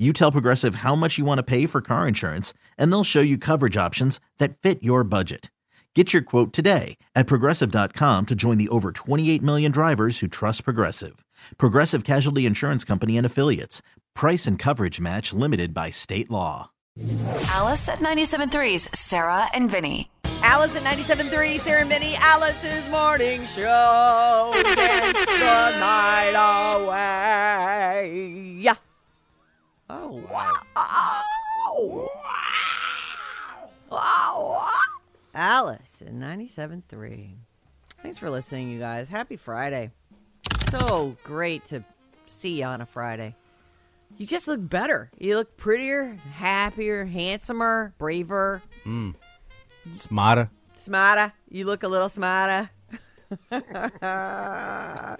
You tell Progressive how much you want to pay for car insurance, and they'll show you coverage options that fit your budget. Get your quote today at progressive.com to join the over 28 million drivers who trust Progressive. Progressive Casualty Insurance Company and Affiliates. Price and coverage match limited by state law. Alice at 97.3's Sarah and Vinny. Alice at 97.3, Sarah and Vinny, Alice's morning show. Dance the night away. Yeah. Oh, wow. Wow. Alice at 97.3. Thanks for listening, you guys. Happy Friday. So great to see you on a Friday. You just look better. You look prettier, happier, handsomer, braver, hmm. Smarter. smarter. You look a little smarter.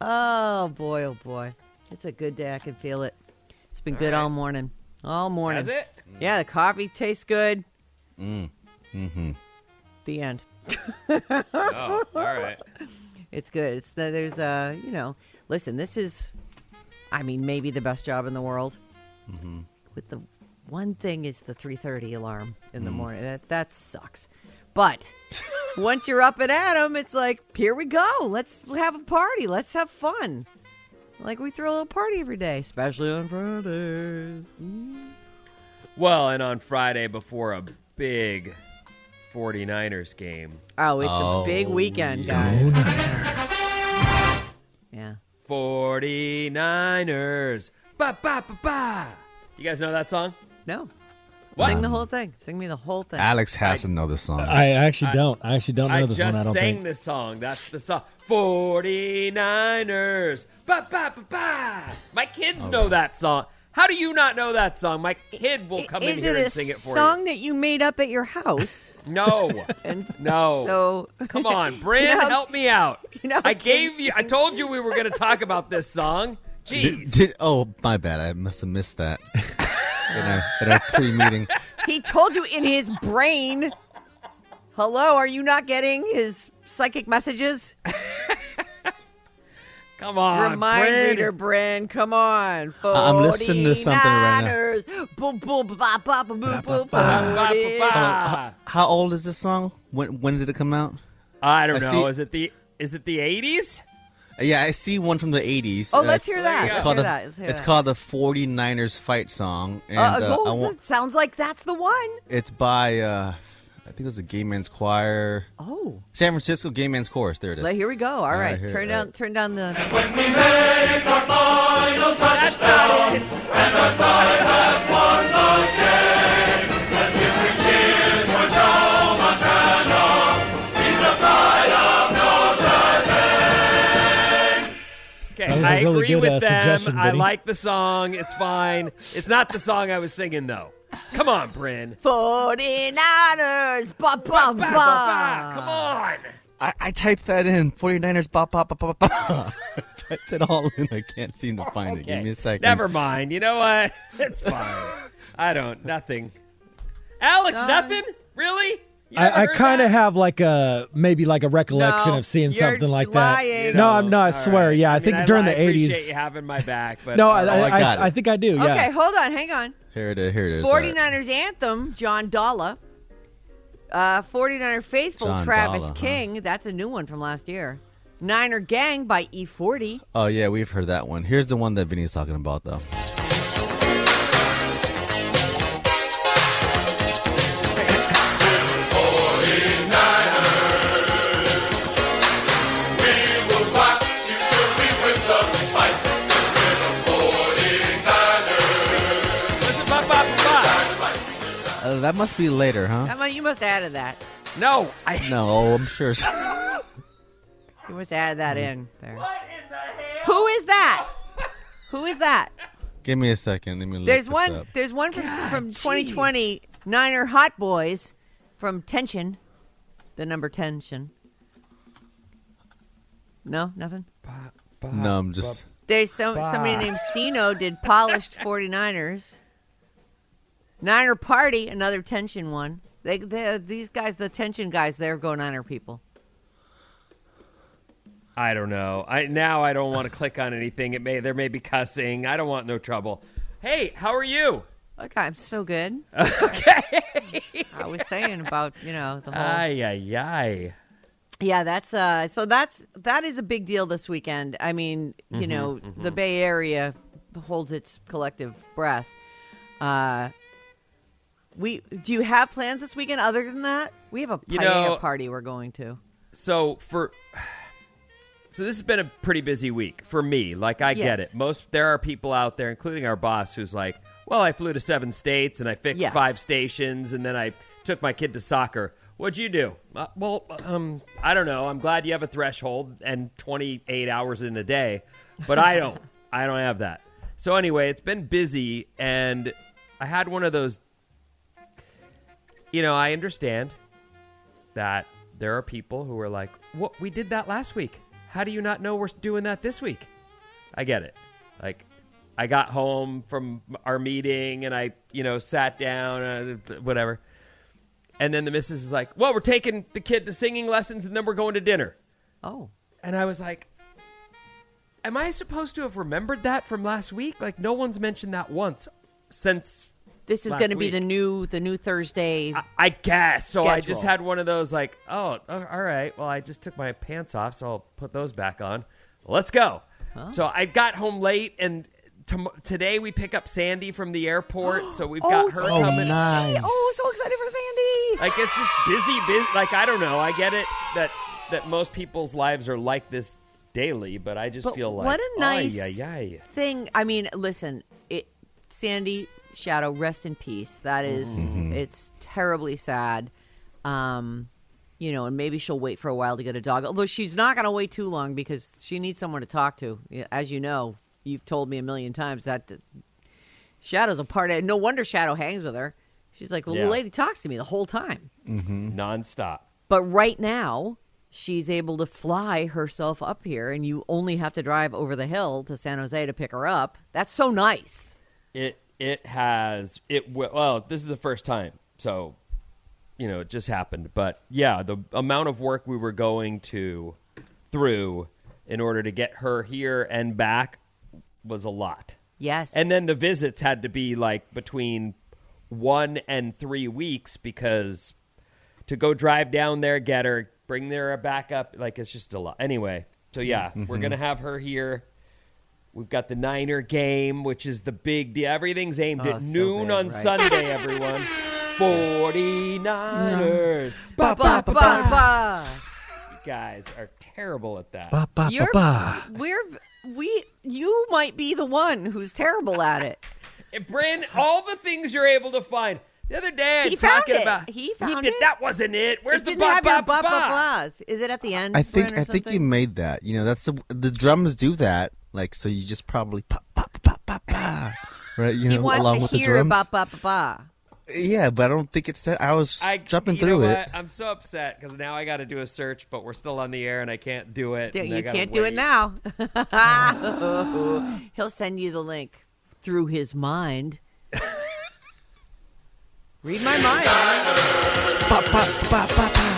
oh boy, oh boy. It's a good day. I can feel it. It's been good all morning. All morning. Has it? Yeah, the coffee tastes good. Mm. Mm-hmm. The end. Oh, all right. It's good. It's the, there's a you know. Listen, this is, I mean, maybe the best job in the world. Mm-hmm. With the one thing is the 3:30 alarm in Mm. the morning. That that sucks. But once you're up and at 'em, it's like here we go. Let's have a party. Let's have fun. Like we throw a little party every day, especially on Fridays. Mm. Well, and on Friday before a big 49ers game, Oh, it's a big oh, weekend, guys. Yeah. 49ers. Ba ba ba ba. You guys know that song? No. What? Sing the um, whole thing. Sing me the whole thing. Alex has to know this song. I actually I- don't. I actually don't know I this just one. I don't sang think. this song. That's the song. 49ers. Ba ba ba ba. My kids know that song. How do you not know that song? My kid will come in here and sing it for you. song that you made up at your house? No. and No. so Come on, Bryn, You know- help me out. you know, I gave you. I told you we were going to talk about this song. Jeez. did- oh, my bad. I must have missed that in our, in our pre-meeting. He told you in his brain. Hello, are you not getting his psychic messages? Come on, Remind Bryn. reader, Bryn. Come on. I'm listening to something right now. 49ers. Boom, boom, ba, ba, ba, boom, boom, Ba, ba, ba, 49ers. ba. How old is this song? When when did it come out? I don't I know. see- Is it the is it the eighties? Yeah, I see one from the 80s. Oh, Uh, let's hear that. It's Let's called hear the that. Let's hear it's that. called the 49ers fight song and Uh, uh, cool. I want, Sounds like that's the one. it's by uh I think it was the Gay Men's Choir. Oh. San Francisco Gay Men's Chorus. There it is. Well, here we go. All All right. right, here- turn all down turn down the Okay, That was a I really agree good, uh, with them. suggestion, I Vinny. like the song. It's fine. It's not the song I was singing though. Come on, Bryn. 49ers. Ba, ba, Ba, ba, ba. ba. Come on. I, I typed that in. 49ers bop bop bop bop bop. typed it all in. I can't seem to find it. Give me a second. Never mind. You know what? It's fine. I don't. Nothing. Alex, Done. nothing. Really? You never I, I kind of have like a maybe like a recollection No, of seeing you're something like lying. that. No, I'm not. I All swear. right. Yeah, I, mean, think I, during I the appreciate 80s. you having my back, but No, I. I I, got I, it. I think I do. Yeah. Okay, hold on. Hang on. Here it is. Here it is. All right. 49ers anthem, John Dalla. Uh, 49er Faithful, John Travis Dalla, huh? King. That's a new one from last year. Niner Gang by E E40. Oh yeah, we've heard that one. Here's the one that Vinny's talking about though. That must be later, huh? Come on, you must have added that. No, I. No, I'm sure. so. You must have added that in there. What in the hell? Who is that? Who is that? Give me a second. Let me look There's this one. up. There's one from, from 2020 Niner Hot Boys from Tension, the number Tension. No, nothing. No, I'm just. There's some somebody named Sino did polished 49ers. Niner Party, another Tension one. They, they these guys, the Tension guys, they're go Niner people. I don't know. I now I don't want to click on anything. It may there may be cussing. I don't want no trouble. Hey, how are you? Okay, I'm so good. Okay. I was saying about you know the whole. Ay ay ay. Yeah, that's uh so that's that is a big deal this weekend. I mean, Mm-hmm, you know, the Bay Area holds its collective breath. Uh we do you have plans this weekend other than that? We have a You know- party we're going to. So for so this has been a pretty busy week for me. Like I get it. Most there are people out there, including our boss, who's like, "Well, I flew to seven states and I fixed Yes. five stations, and then I took my kid to soccer." What'd you do? Uh, well, um, I don't know. I'm glad you have a threshold and 28 hours in a day, but I don't. I don't have that. So anyway, it's been busy, and I had one of those. You know, I understand that there are people who are like, "What? We did that last week. How do you not know we're doing that this week?" I get it. Like, I got home from our meeting and I, you know, sat down, uh, whatever. And then the missus is like, "Well, we're taking the kid to singing lessons and then we're going to dinner." Oh. And I was like, "Am I supposed to have remembered that from last week? Like, no one's mentioned that once since." This is going to be the new the new Thursday. I, I guess. So I just Schedule. had one of those like, oh, uh, all right. Well, I just took my pants off, so I'll put those back on. Let's go. So I got home late, and tom- today we pick up Sandy from the airport. so we've got her Oh, coming. nice. oh, so excited for Sandy. Like it's just busy, busy. Like I don't know. I get it that that most people's lives are like this daily, but I just But feel like what a nice ay, ay, ay. thing. I mean, listen, it, Sandy Shadow, rest in peace. That is- Mm-hmm. it's terribly sad. Um, you know, and maybe she'll wait for a while to get a dog. Although she's not going to wait too long because she needs someone to talk to. As you know, you've told me a million times that Shadow's a part of. No wonder Shadow hangs with her. She's like, the little Yeah. lady talks to me the whole time. mm-hmm. nonstop. But right now, she's able to fly herself up here, and you only have to drive over the hill to San Jose to pick her up. That's so nice. it it has it well this is the first time so you know it just happened. But yeah the amount of work we were going to through in order to get her here and back was a lot. Yes. and then the visits had to be like between one and three weeks because to go drive down there get her bring her back up like it's just a lot. Anyway so yeah we're mm-hmm. gonna have her here We've got the Niner game, which is the big deal. Everything's aimed Oh, at so noon big, on right. Sunday, everyone. 49ers. ba, ba, ba, ba. You guys are terrible at that. Ba, ba, ba, You're, ba. we're, we, you might be the one who's terrible at it. And Bryn, all the things you're able to find. The other day, I'm He found talking it. about. He found did, it. That wasn't it. Where's it the didn't ba have your ba ba, ba, ba? ba's. Is it at the end? I think Bryn, or I think you something? made that. You know, that's the the drums do that. Like so, you just probably pop pop pop pop pop. Right, you He know, wants along to with the drums. ba, ba, ba, ba. Yeah, but I don't think it said. I was I, jumping you through know it. I'm so upset because now I got to do a search, but we're still on the air and I can't do it. and You can't do it now. He'll send you the link through his mind. Read my mind. ba, ba. Ba,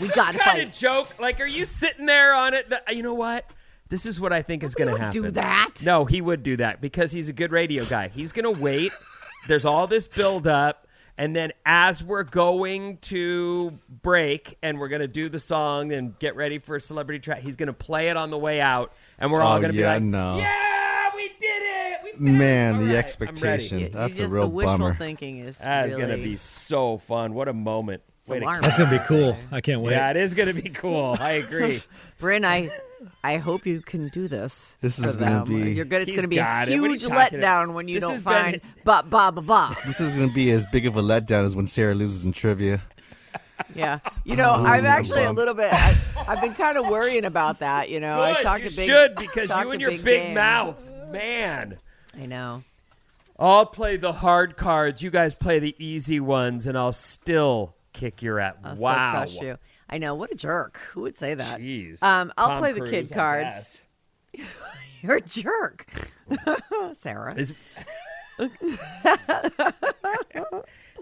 this we gotta kind fight. of joke? Like, are you sitting there on it? The, you know what? This is what I think is going to happen. do that. No, he would do that because he's a good radio guy. He's going to wait. There's all this build up, and then as we're going to break and we're going to do the song and get ready for a celebrity track, he's going to play it on the way out, and we're all Oh, going to yeah, be like, no. "Yeah, we did it! We did Man, it. The right, expectation. You- you That's a just, real the wishful bummer. thinking is That is really... going to be so fun. What a moment! Way to- That's gonna be cool. I can't wait. Yeah, it is going to be cool. I agree. Bryn, I I hope you can do this. This is gonna them. be- You're good. It's He's going to be a it. What are you huge talking letdown when you This don't has been- find ba ba ba ba. This is going to be as big of a letdown as when Sarah loses in trivia. Yeah, you know, oh, I'm actually a little bit. I, I've been kind of worrying about that. You know, I Good, talked you to big, should because talked you to and your big, big mouth, man. I know. I'll play the hard cards. You guys play the easy ones, and I'll still kick your ass. I'll wow. crush you. I know. What a jerk. Who would say that? Jeez. Um, I'll Tom play the Cruise, kid cards. You're a jerk, Sarah. Is-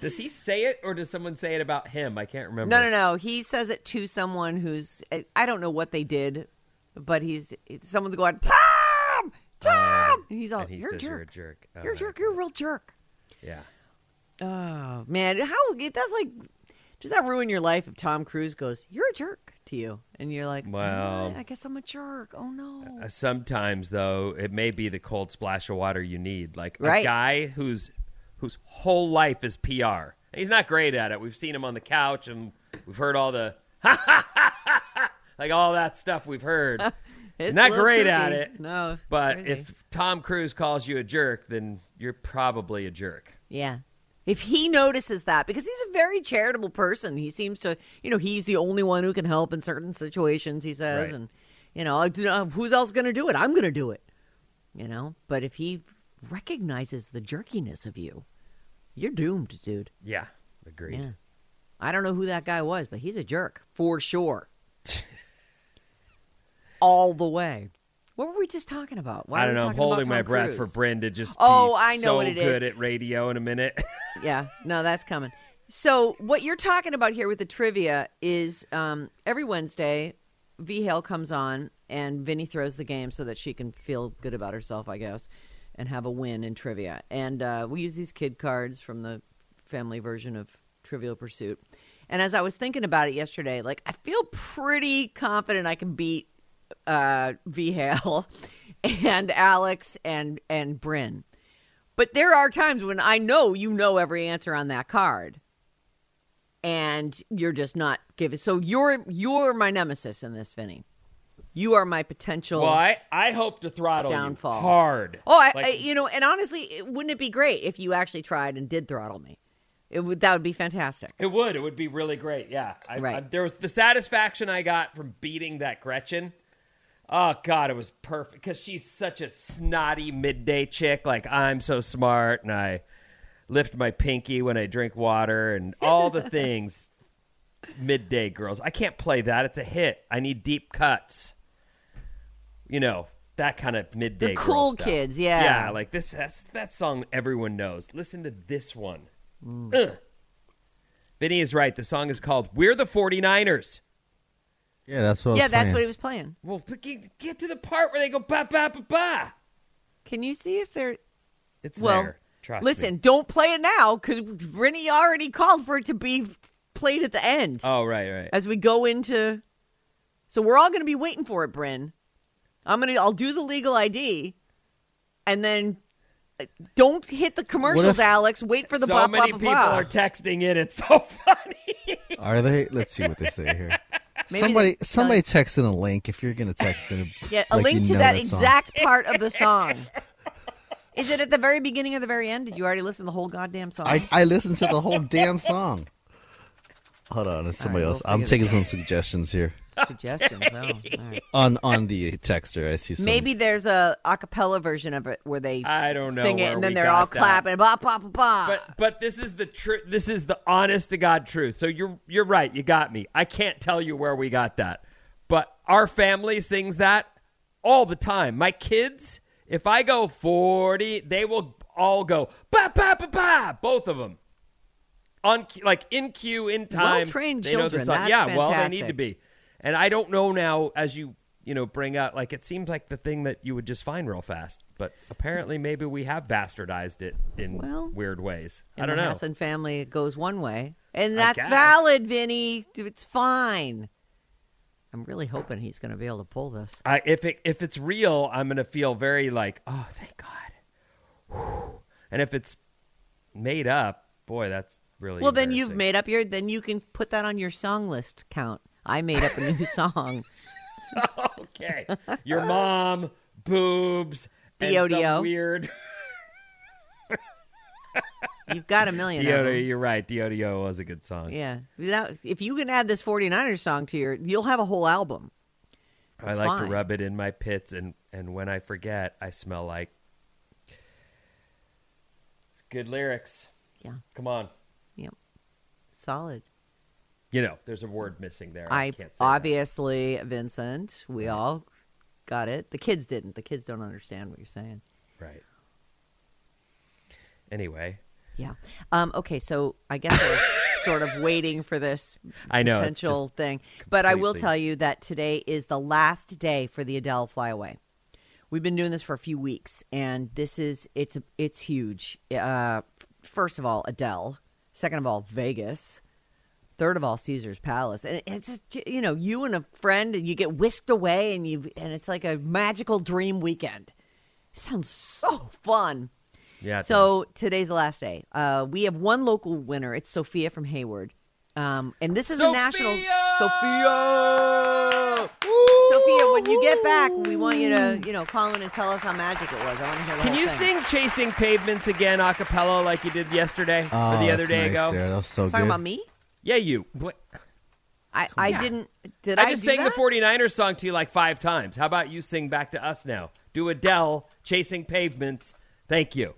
does he say it, or does someone say it about him? I can't remember. No, no, no. He says it to someone who's. I don't know what they did, but he's. Someone's going, Tom, Tom, and he's all, And he "You're a you're a jerk. Oh, You're a jerk. You're a real jerk." Yeah. Oh man, how that's like. Does that ruin your life if Tom Cruise goes, "You're a jerk" to you, and you're like, Well- "Oh, I guess I'm a jerk." Oh no. Uh, Sometimes, though, it may be the cold splash of water you need. Like a guy whose whose whole life is PR. He's not great at it. We've seen him on the couch, and we've heard all the like all that stuff we've heard. It's not great kooky. at it. No, But crazy. if Tom Cruise calls you a jerk, then you're probably a jerk. Yeah. If he notices that, because he's a very charitable person, he seems to, you know, he's the only one who can help in certain situations, he says. Right. And, you know, I- you know, who's else going to do it? I'm going to do it. You know? But if he recognizes the jerkiness of you, you're doomed, dude. Yeah, agreed. Yeah. I don't know who that guy was, but he's a jerk for sure. All the way. What were we just talking about? Why I don't know. I'm holding my breath Cruise? for Bryn to just Oh, be I know so what it is. good at radio in a minute. yeah, no, that's coming. So what you're talking about here with the trivia is um, every Wednesday, V Hale comes on and Vinny throws the game so that she can feel good about herself, I guess, and have a win in trivia. And uh, we use these kid cards from the family version of Trivial Pursuit. And as I was thinking about it yesterday, like I feel pretty confident I can beat uh, V Hale and Alex and and Bryn. But there are times when I know you know every answer on that card. And you're just not giving so you're you're my nemesis in this, Vinny. You are my potential well, I, I hope to throttle Downfall. you hard. Oh, I, Like, I you know, and honestly, it, wouldn't it be great if you actually tried and did throttle me? It would that would be fantastic. It would. It would be really great. Yeah. I, Right. I, there was the satisfaction I got from beating that Gretchen. Oh God, it was perfect because she's such a snotty midday chick. Like I'm so smart, and I lift my pinky when I drink water, and all the things. midday girls. I can't play that. It's a hit. I need deep cuts. You know that kind of midday. The girl cool kids, yeah. Yeah, like this. That's that song everyone knows. Listen to this one. Mm. Vinny is right. The song is called "We're the 49ers." Yeah, that's what. I was yeah, that's playing. what he was playing. Well, get, get to the part where they go ba ba ba ba. Can you see if they're It's well? there. Trust listen, me. don't play it now because Rennie already called for it to be played at the end Oh, right, right. as we go into. So we're all going to be waiting for it, Bryn. I'm gonna. I'll do the legal ID, and then uh, don't hit the commercials, if- Alex. Wait for the so blah, many blah, blah, people blah. are texting it. It's so funny. Are they? Let's see what they say here. Maybe somebody, they- somebody text in a link if you're gonna text in. Yeah, a like link you to know that exact part of the song. Is it at the very beginning or the very end? Did you already listen to the whole goddamn song? I I listened to the whole damn song. Hold on, it's somebody right, else. we'll I'm taking some suggestions here Suggestions. Oh, all right. on on the texter. I see some. Maybe there's a a cappella version of it where they I don't know sing it and then they're all that. clapping. Blah, blah, blah, blah. But but this is the truth. This is the honest to God truth. So you're you're right. You got me. I can't tell you where we got that, but our family sings that all the time. My kids, if I go forty, they will all go ba ba ba ba. Both of them on like in cue in time. Well-trained they the children, song. that's yeah, well, they need to be. And I don't know now as you you know bring out like it seems like the thing that you would just find real fast, but apparently maybe we have bastardized it in Well, weird ways. I don't the know. Hassan family, it goes one way, and that's valid, Vinny. It's fine. I'm really hoping he's going to be able to pull this. I, if it if it's real, I'm gonna feel very like, oh, thank God. Whew. And if it's made up, boy, that's really. Well, then you've made up your. Then you can put that on your song list count. I made up a new song. Okay, your mom, boobs, and some weird. You've got a million. Diodio, you're right. Diodio was a good song. Yeah. Now, if you can add this 49ers song to your, you'll have a whole album. I like fine. to rub it in my pits, and and when I forget, I smell like. Good lyrics. Yeah. Come on. Yep. Solid. You know, there's a word missing there. I can't say that. obviously, Vincent, we all got it. The kids didn't. The kids don't understand what you're saying. Right. Anyway, Yeah. Um, okay, so I guess we're sort of waiting for this I know, potential thing. But I will tell you that today is the last day for the Adele flyaway. We've been doing this for a few weeks, and this is it's it's huge. Uh, first of all, Adele. Second of all, Vegas. Third of all, Caesar's Palace, and it's you know you and a friend, and you get whisked away, and you and it's like a magical dream weekend. sounds so fun. yeah. it So today's the last day. Uh, we have one local winner. It's Sophia from Hayward. Um, and this is a national Sophia. Sophia, when you get back, we want you to, you know, call in and tell us how magic it was. I want to hear the Can you thing. sing "Chasing Pavements" again a cappella like you did yesterday Oh, or the other that's day nice, ago? Sarah. That was so Talking good. about me? Yeah, you. What? I, I didn't. Did I, I just do sang that? the 49ers song to you like five times. How about you sing back to us now? Do Adele, Chasing Pavements. Thank you.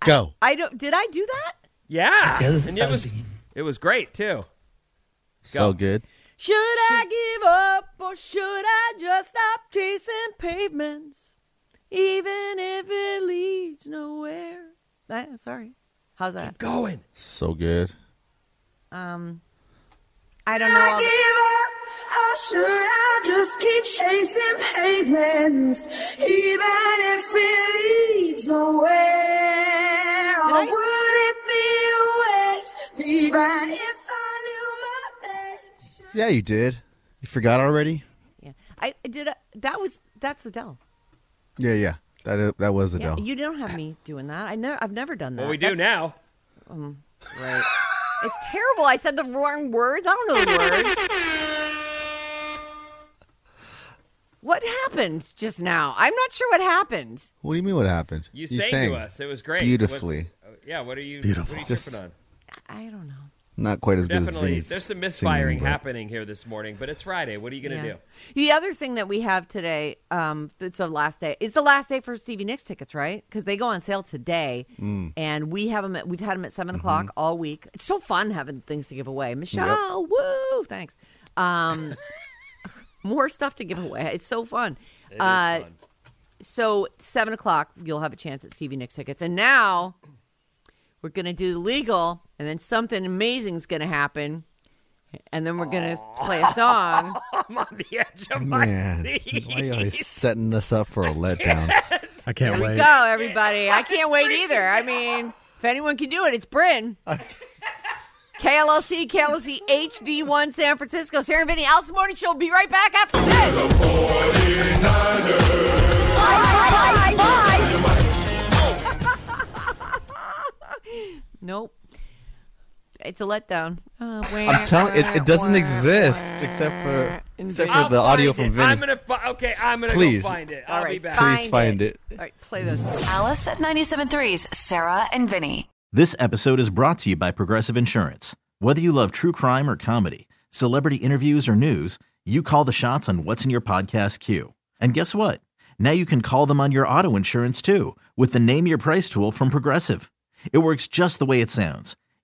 Go. I don't. Did I do that? Yeah. And it was, it was great, too. So good. Should I give up or should I just stop chasing pavements, even if it leads nowhere? Eh, sorry. How's that? Keep Going. So good. Um, I don't know. All the- Or should I just keep chasing pavements, even if it leads nowhere? Or would it be a waste, even if I knew my best? Yeah, you did. You forgot already? Yeah, I I did. A, that was that's Adele. Yeah, yeah. That that was Yeah, Adele. you don't have me doing that. I never. I've never done that. Well, we do That's- now. Right. It's terrible. I said the wrong words. I don't know the words. What happened just now? I'm not sure what happened. what do you mean? What happened? You, sang, to us. It was great. beautifully. What's- uh, yeah, what are you, Beautiful. What are you Just- tripping on? I don't know. Not quite as good as Definitely. Vinny's There's some singing, misfiring but- happening here this morning, but it's Friday. What are you going to Yeah. do? The other thing that we have today, um, it's the last day. It's the last day for Stevie Nicks tickets, right? Because they go on sale today, Mm. and we have them. At, we've had them at 7 Mm-hmm. o'clock all week. It's so fun having things to give away. Michelle, woo! Thanks. Um, more stuff to give away. It's so fun. It is Uh, fun. So seven o'clock, you'll have a chance at Stevie Nicks tickets, and now we're gonna do the legal, and then something amazing is gonna happen, and then we're gonna play a song. I'm on the edge of my Man, seat. why are you always setting us up for a letdown? I can't Here we wait. go, everybody. I can't wait either. I mean, if anyone can do it, it's Bryn. KLLC, KLLC HD1 San Francisco. Sarah and Vinny, Alice Morning Show be right back after this. It's a letdown. Uh, I'm telling it, it doesn't exist except for except for I'll the audio find from it. I'm Vinny. gonna fi- okay. I'm gonna Please. go find it. All I'll right, be back. Please find it. All right, play this. Alice at 97.3's Sarah and Vinny. This episode is brought to you by Progressive Insurance. Whether you love true crime or comedy, celebrity interviews or news, you call the shots on what's in your podcast queue. And guess what? Now you can call them on your auto insurance too with the Name Your Price tool from Progressive. It works just the way it sounds.